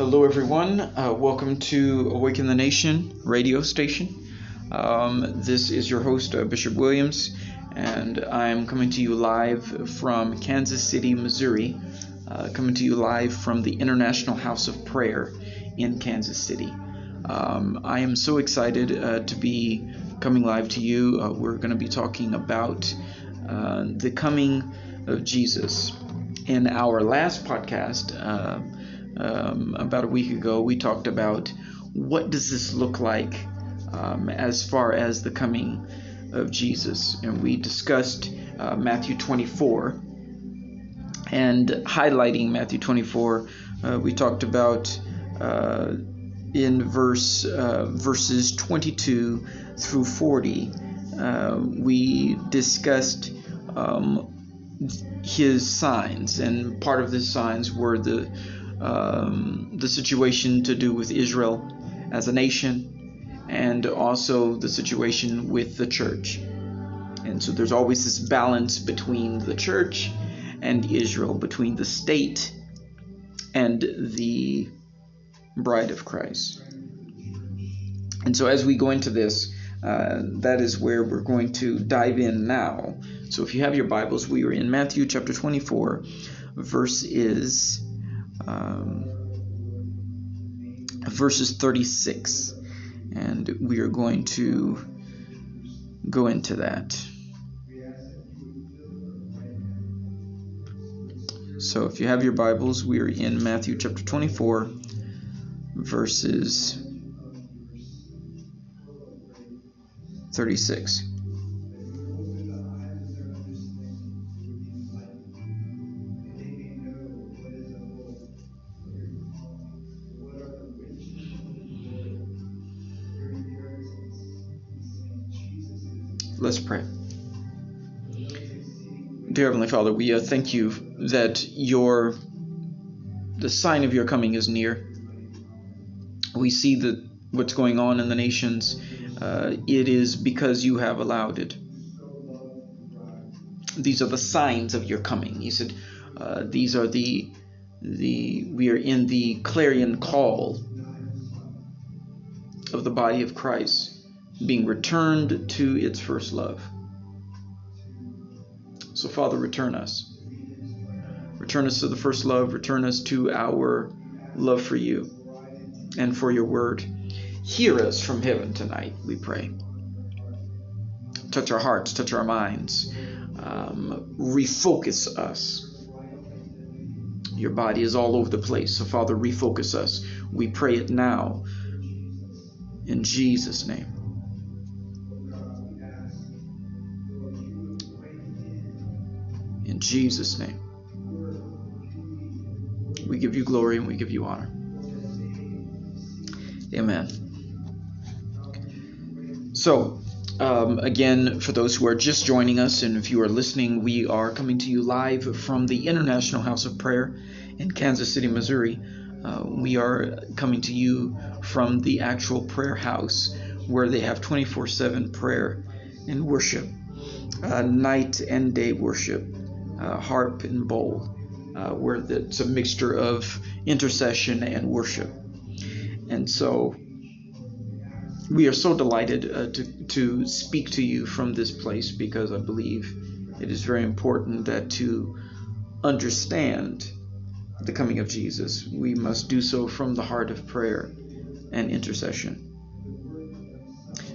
Hello, everyone. Uh, welcome to Awaken the Nation radio station. Um, this is your host, uh, Bishop Williams, and I'm coming to you live from Kansas City, Missouri. Uh, coming to you live from the International House of Prayer in Kansas City. Um, I am so excited uh, to be coming live to you. Uh, we're going to be talking about uh, the coming of Jesus. In our last podcast, um, about a week ago, we talked about what does this look like um, as far as the coming of Jesus, and we discussed uh, Matthew 24. And highlighting Matthew 24, uh, we talked about uh, in verse uh, verses 22 through 40. Uh, we discussed um, his signs, and part of the signs were the um, the situation to do with Israel as a nation, and also the situation with the church. And so there's always this balance between the church and Israel, between the state and the bride of Christ. And so as we go into this, uh, that is where we're going to dive in now. So if you have your Bibles, we are in Matthew chapter 24, verse is um, verses 36, and we are going to go into that. So if you have your Bibles, we are in Matthew chapter 24, verses 36. Let's pray. Dear Heavenly Father, we uh, thank you that your the sign of your coming is near. We see that what's going on in the nations. Uh, it is because you have allowed it. These are the signs of your coming. He said, uh, "These are the the we are in the clarion call of the body of Christ." Being returned to its first love. So, Father, return us. Return us to the first love. Return us to our love for you and for your word. Hear us from heaven tonight, we pray. Touch our hearts, touch our minds, um, refocus us. Your body is all over the place, so Father, refocus us. We pray it now in Jesus' name. Jesus' name. We give you glory and we give you honor. Amen. So, um, again, for those who are just joining us, and if you are listening, we are coming to you live from the International House of Prayer in Kansas City, Missouri. Uh, we are coming to you from the actual prayer house where they have 24 7 prayer and worship, uh, night and day worship uh, harp and bowl, uh, where it's a mixture of intercession and worship. And so we are so delighted uh, to, to speak to you from this place because I believe it is very important that to understand the coming of Jesus, we must do so from the heart of prayer and intercession.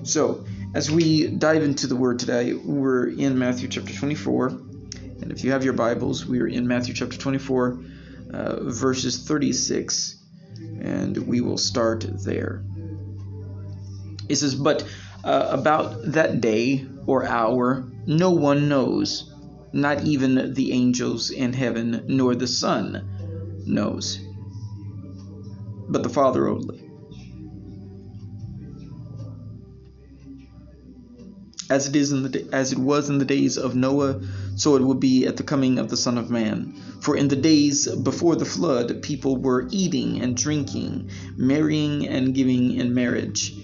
So, as we dive into the word today, we're in Matthew chapter 24, and if you have your Bibles, we are in Matthew chapter 24, uh, verses 36, and we will start there. It says, But uh, about that day or hour, no one knows, not even the angels in heaven, nor the Son knows, but the Father only. as it is in the as it was in the days of Noah, so it will be at the coming of the Son of Man. For in the days before the flood, people were eating and drinking, marrying and giving in marriage,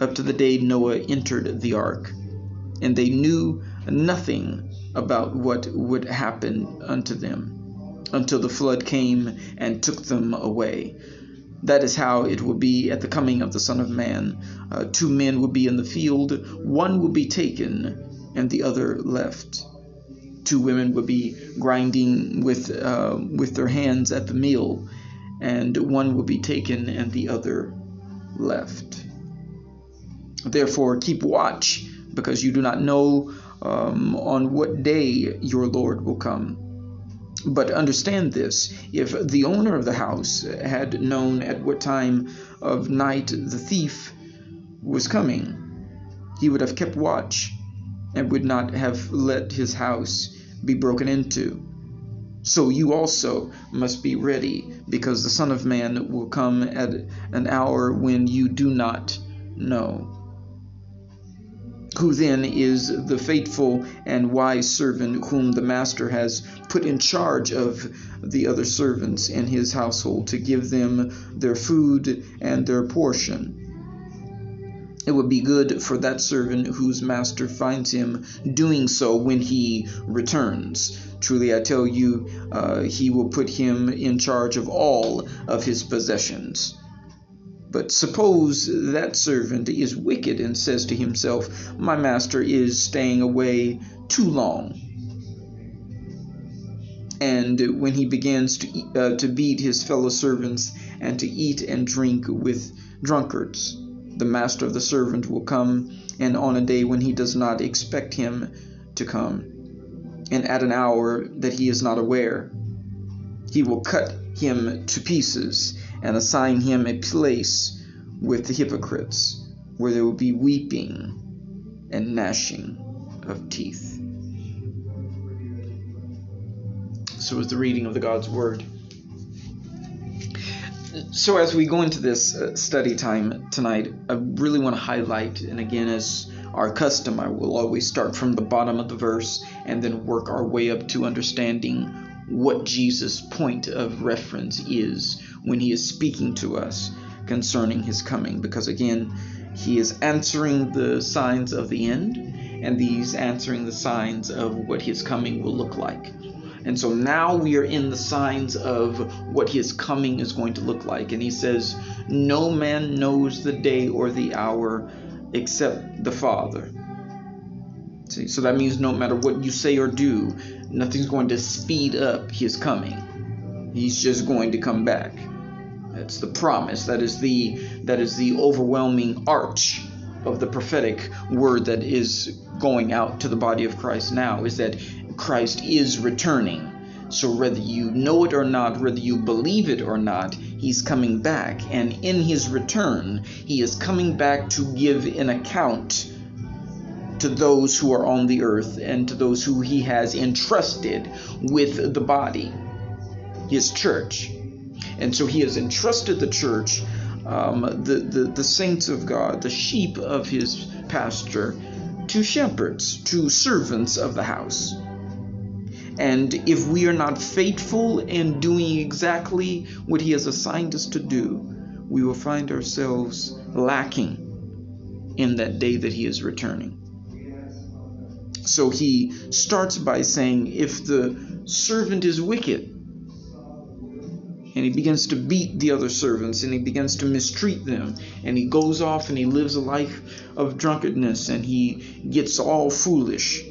up to the day Noah entered the ark, and they knew nothing about what would happen unto them, until the flood came and took them away. That is how it will be at the coming of the Son of Man. Uh, two men will be in the field, one will be taken, and the other left. Two women would be grinding with uh, with their hands at the meal, and one would be taken, and the other left. Therefore, keep watch, because you do not know um, on what day your Lord will come. But understand this if the owner of the house had known at what time of night the thief was coming, he would have kept watch and would not have let his house be broken into. So you also must be ready, because the Son of Man will come at an hour when you do not know. Who then is the faithful and wise servant whom the master has put in charge of the other servants in his household to give them their food and their portion? It would be good for that servant whose master finds him doing so when he returns. Truly, I tell you, uh, he will put him in charge of all of his possessions. But suppose that servant is wicked and says to himself, My master is staying away too long. And when he begins to, uh, to beat his fellow servants and to eat and drink with drunkards, the master of the servant will come, and on a day when he does not expect him to come, and at an hour that he is not aware, he will cut him to pieces and assign him a place with the hypocrites, where there will be weeping and gnashing of teeth. So is the reading of the God's Word. So as we go into this uh, study time tonight, I really want to highlight, and again, as our custom, I will always start from the bottom of the verse and then work our way up to understanding what Jesus' point of reference is when he is speaking to us concerning his coming. Because again, he is answering the signs of the end, and these answering the signs of what his coming will look like. And so now we are in the signs of what his coming is going to look like. And he says, No man knows the day or the hour except the Father. See, so that means no matter what you say or do, nothing's going to speed up his coming. He's just going to come back. That's the promise. That is the that is the overwhelming arch of the prophetic word that is going out to the body of Christ now is that Christ is returning. So whether you know it or not, whether you believe it or not, he's coming back. And in his return, he is coming back to give an account to those who are on the earth and to those who he has entrusted with the body, his church. And so he has entrusted the church, um, the, the, the saints of God, the sheep of his pasture, to shepherds, to servants of the house. And if we are not faithful in doing exactly what he has assigned us to do, we will find ourselves lacking in that day that he is returning. So he starts by saying, if the servant is wicked, and he begins to beat the other servants and he begins to mistreat them and he goes off and he lives a life of drunkenness and he gets all foolish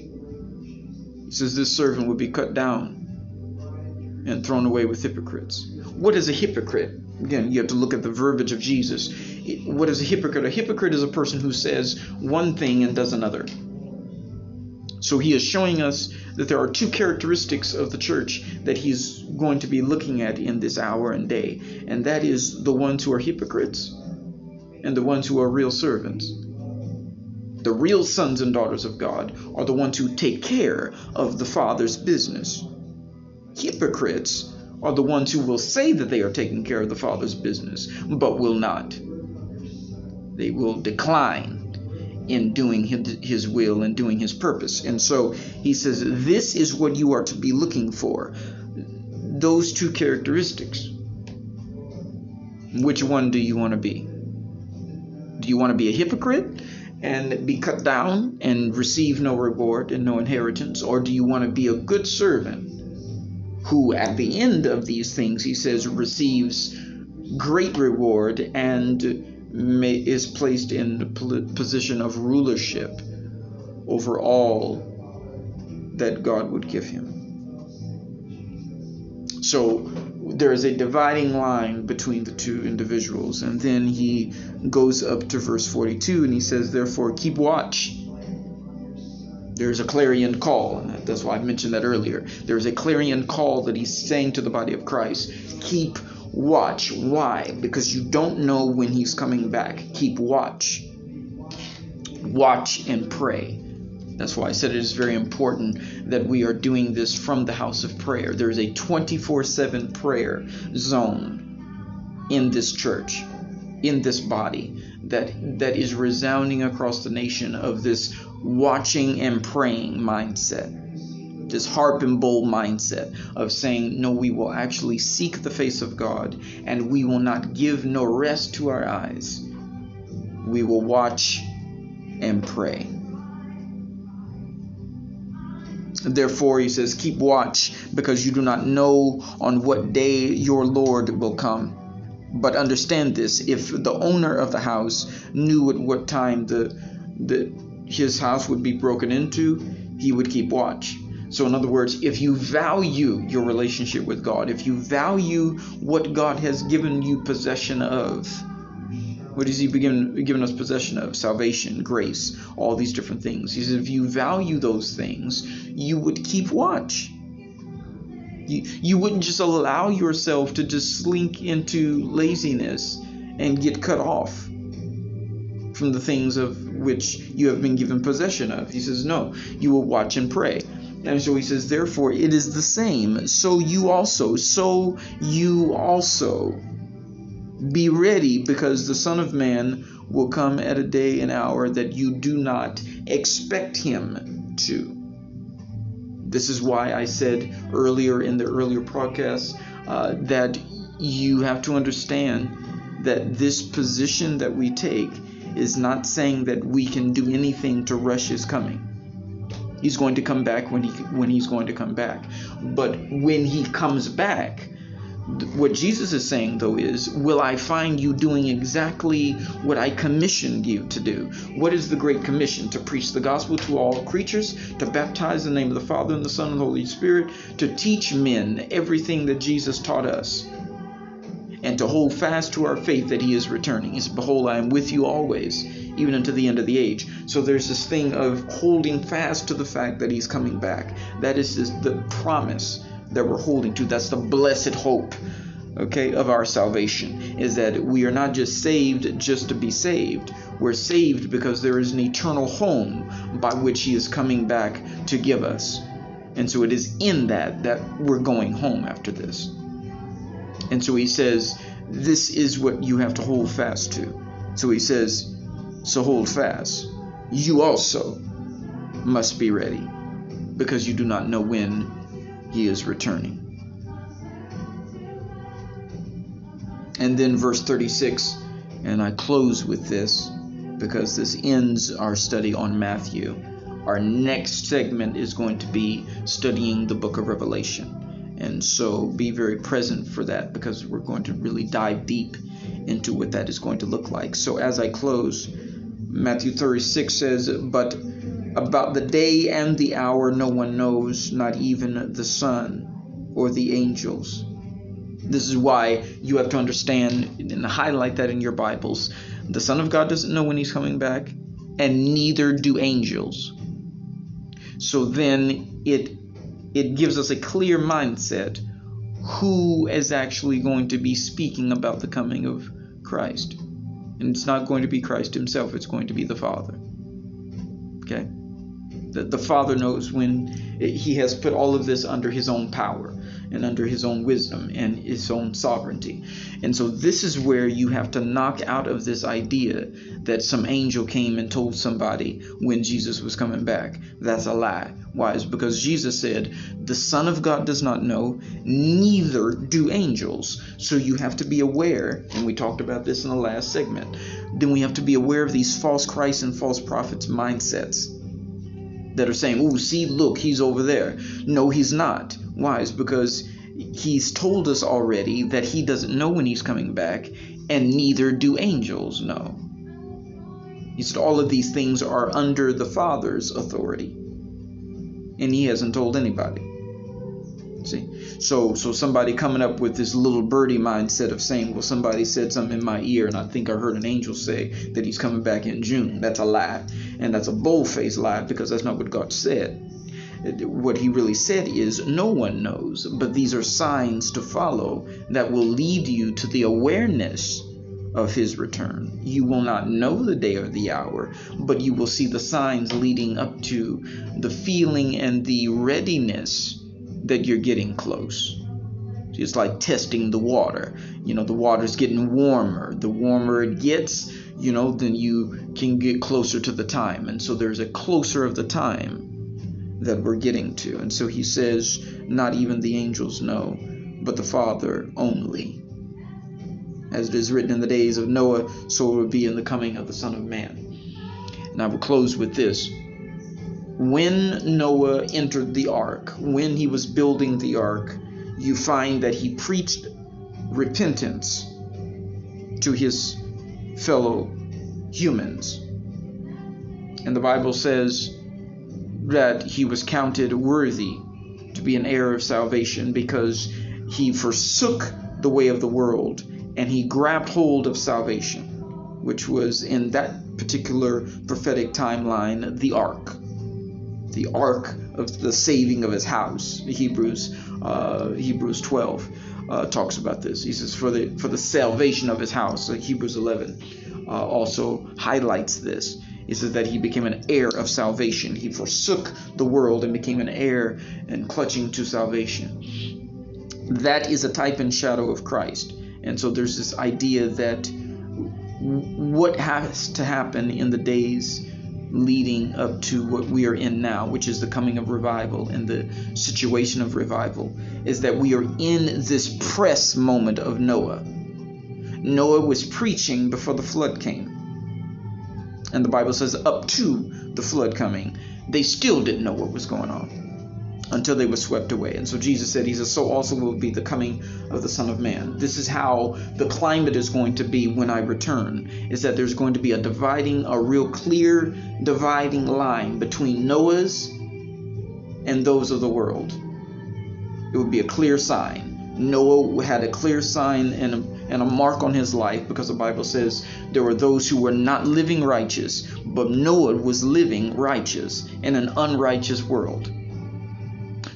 says this servant would be cut down and thrown away with hypocrites. What is a hypocrite? Again you have to look at the verbiage of jesus. What is a hypocrite? A hypocrite is a person who says one thing and does another. So he is showing us that there are two characteristics of the church that he's going to be looking at in this hour and day, and that is the ones who are hypocrites and the ones who are real servants. The real sons and daughters of God are the ones who take care of the Father's business. Hypocrites are the ones who will say that they are taking care of the Father's business, but will not. They will decline in doing his will and doing his purpose. And so he says, This is what you are to be looking for. Those two characteristics. Which one do you want to be? Do you want to be a hypocrite and be cut down and receive no reward and no inheritance? Or do you want to be a good servant who, at the end of these things, he says, receives great reward and may, is placed in the position of rulership over all that God would give him. So there is a dividing line between the two individuals. And then he goes up to verse 42 and he says, Therefore, keep watch. There's a clarion call, and that's why I mentioned that earlier. There's a clarion call that he's saying to the body of Christ keep watch. Why? Because you don't know when he's coming back. Keep watch. Watch and pray. That's why I said it is very important that we are doing this from the house of prayer. There is a 24 7 prayer zone in this church, in this body, that, that is resounding across the nation of this watching and praying mindset. This harp and bowl mindset of saying, No, we will actually seek the face of God and we will not give no rest to our eyes. We will watch and pray. Therefore, he says, Keep watch, because you do not know on what day your Lord will come. But understand this if the owner of the house knew at what time the, the, his house would be broken into, he would keep watch. So, in other words, if you value your relationship with God, if you value what God has given you possession of, what has He given, given us possession of? Salvation, grace, all these different things. He says, if you value those things, you would keep watch. You, you wouldn't just allow yourself to just slink into laziness and get cut off from the things of which you have been given possession of. He says, No, you will watch and pray. And so he says, Therefore, it is the same. So you also, so you also be ready because the Son of Man will come at a day and hour that you do not expect him to. This is why I said earlier in the earlier podcast uh, that you have to understand that this position that we take is not saying that we can do anything to rush his coming. He's going to come back when he when he's going to come back. But when he comes back, what Jesus is saying, though, is, Will I find you doing exactly what I commissioned you to do? What is the Great Commission? To preach the gospel to all creatures, to baptize in the name of the Father, and the Son, and the Holy Spirit, to teach men everything that Jesus taught us, and to hold fast to our faith that He is returning. He said, Behold, I am with you always, even unto the end of the age. So there's this thing of holding fast to the fact that He's coming back. That is the promise that we're holding to. That's the blessed hope, okay, of our salvation. Is that we are not just saved just to be saved. We're saved because there is an eternal home by which He is coming back to give us. And so it is in that that we're going home after this. And so He says, This is what you have to hold fast to. So He says, So hold fast. You also must be ready because you do not know when he is returning. And then verse 36, and I close with this because this ends our study on Matthew. Our next segment is going to be studying the book of Revelation. And so be very present for that because we're going to really dive deep into what that is going to look like. So as I close, Matthew 36 says, But about the day and the hour no one knows, not even the Son or the angels. This is why you have to understand and highlight that in your Bibles. The Son of God doesn't know when He's coming back, and neither do angels. So then it it gives us a clear mindset who is actually going to be speaking about the coming of Christ. And it's not going to be Christ himself, it's going to be the Father. Okay? The, the Father knows when He has put all of this under His own power and under His own wisdom and His own sovereignty. And so, this is where you have to knock out of this idea that some angel came and told somebody when Jesus was coming back. That's a lie. Why? Is because Jesus said, The Son of God does not know, neither do angels. So you have to be aware, and we talked about this in the last segment. Then we have to be aware of these false Christs and false prophets mindsets that are saying, "Oh, see, look, he's over there." No, he's not. Why? It's because he's told us already that he doesn't know when he's coming back, and neither do angels know. He said all of these things are under the Father's authority, and he hasn't told anybody. See, so so somebody coming up with this little birdie mindset of saying, well, somebody said something in my ear, and I think I heard an angel say that he's coming back in June. That's a lie, and that's a bold-faced lie because that's not what God said. What He really said is, no one knows, but these are signs to follow that will lead you to the awareness of his return. You will not know the day or the hour, but you will see the signs leading up to the feeling and the readiness that you're getting close. It's like testing the water. You know, the water's getting warmer. The warmer it gets, you know, then you can get closer to the time. And so there's a closer of the time that we're getting to. And so he says, not even the angels know, but the Father only. As it is written in the days of Noah, so it will be in the coming of the Son of Man. And I will close with this when Noah entered the ark, when he was building the ark, you find that he preached repentance to his fellow humans. And the Bible says that he was counted worthy to be an heir of salvation because he forsook the way of the world and he grabbed hold of salvation, which was in that particular prophetic timeline the ark the ark of the saving of his house. Hebrews uh, Hebrews 12 uh, talks about this. He says for the for the salvation of his house. Hebrews 11 uh, also highlights this. He says that he became an heir of salvation. He forsook the world and became an heir and clutching to salvation. That is a type and shadow of Christ. And so there's this idea that what has to happen in the days leading up to what we are in now, which is the coming of revival and the situation of revival, is that we are in this press moment of Noah. Noah was preaching before the flood came. And the Bible says, up to the flood coming, they still didn't know what was going on until they were swept away. And so Jesus said, He says, So also will be the coming of the Son of Man. This is how the climate is going to be when I return, is that there's going to be a dividing, a real clear dividing line between Noah's and those of the world. It would be a clear sign. Noah had a clear sign and a, and a mark on his life because the Bible says there were those who were not living righteous, but Noah was living righteous in an unrighteous world.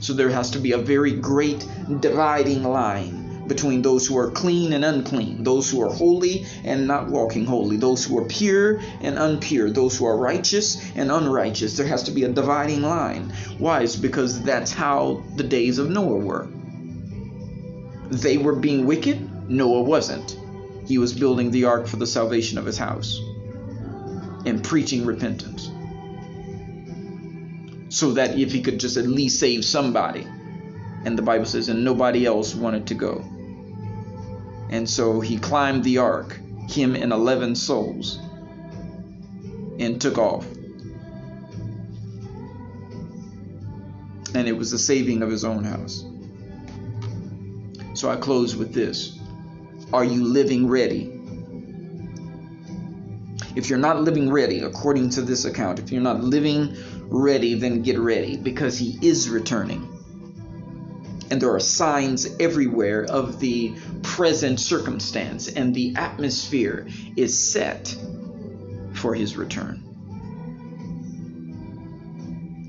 So there has to be a very great dividing line between those who are clean and unclean, those who are holy and not walking holy, those who are pure and unpure, those who are righteous and unrighteous. There has to be a dividing line. Why? It's because that's how the days of Noah were. They were being wicked, Noah wasn't. He was building the ark for the salvation of his house and preaching repentance so that if he could just at least save somebody. And the Bible says, and nobody else wanted to go. And so he climbed the ark, him and 11 souls, and took off. And it was the saving of his own house. So I close with this Are you living ready? If you're not living ready, according to this account, if you're not living ready, then get ready because he is returning. And there are signs everywhere of the present circumstance, and the atmosphere is set for his return.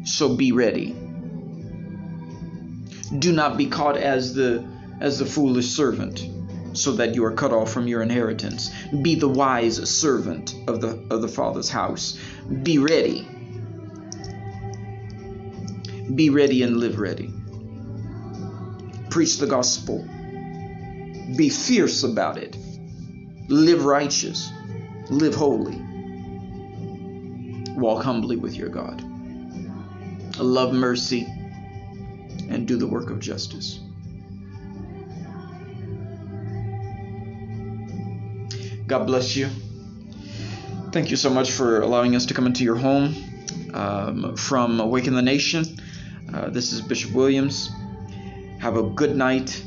So be ready. Do not be caught as the as the foolish servant, so that you are cut off from your inheritance. Be the wise servant of the of the Father's house. Be ready be ready and live ready. Preach the gospel. Be fierce about it. Live righteous. Live holy. Walk humbly with your God. Love mercy and do the work of justice. God bless you. Thank you so much for allowing us to come into your home um, from Awaken the Nation. Uh, this is Bishop Williams. Have a good night.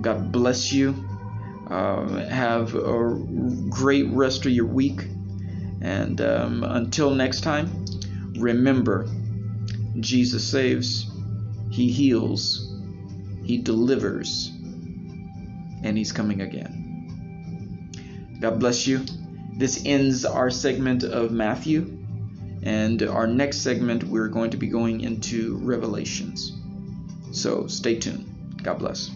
God bless you. Uh, have a great rest of your week. And um, until next time, remember Jesus saves, He heals, He delivers, and He's coming again. God bless you. This ends our segment of Matthew. And our next segment, we're going to be going into Revelations. So stay tuned. God bless.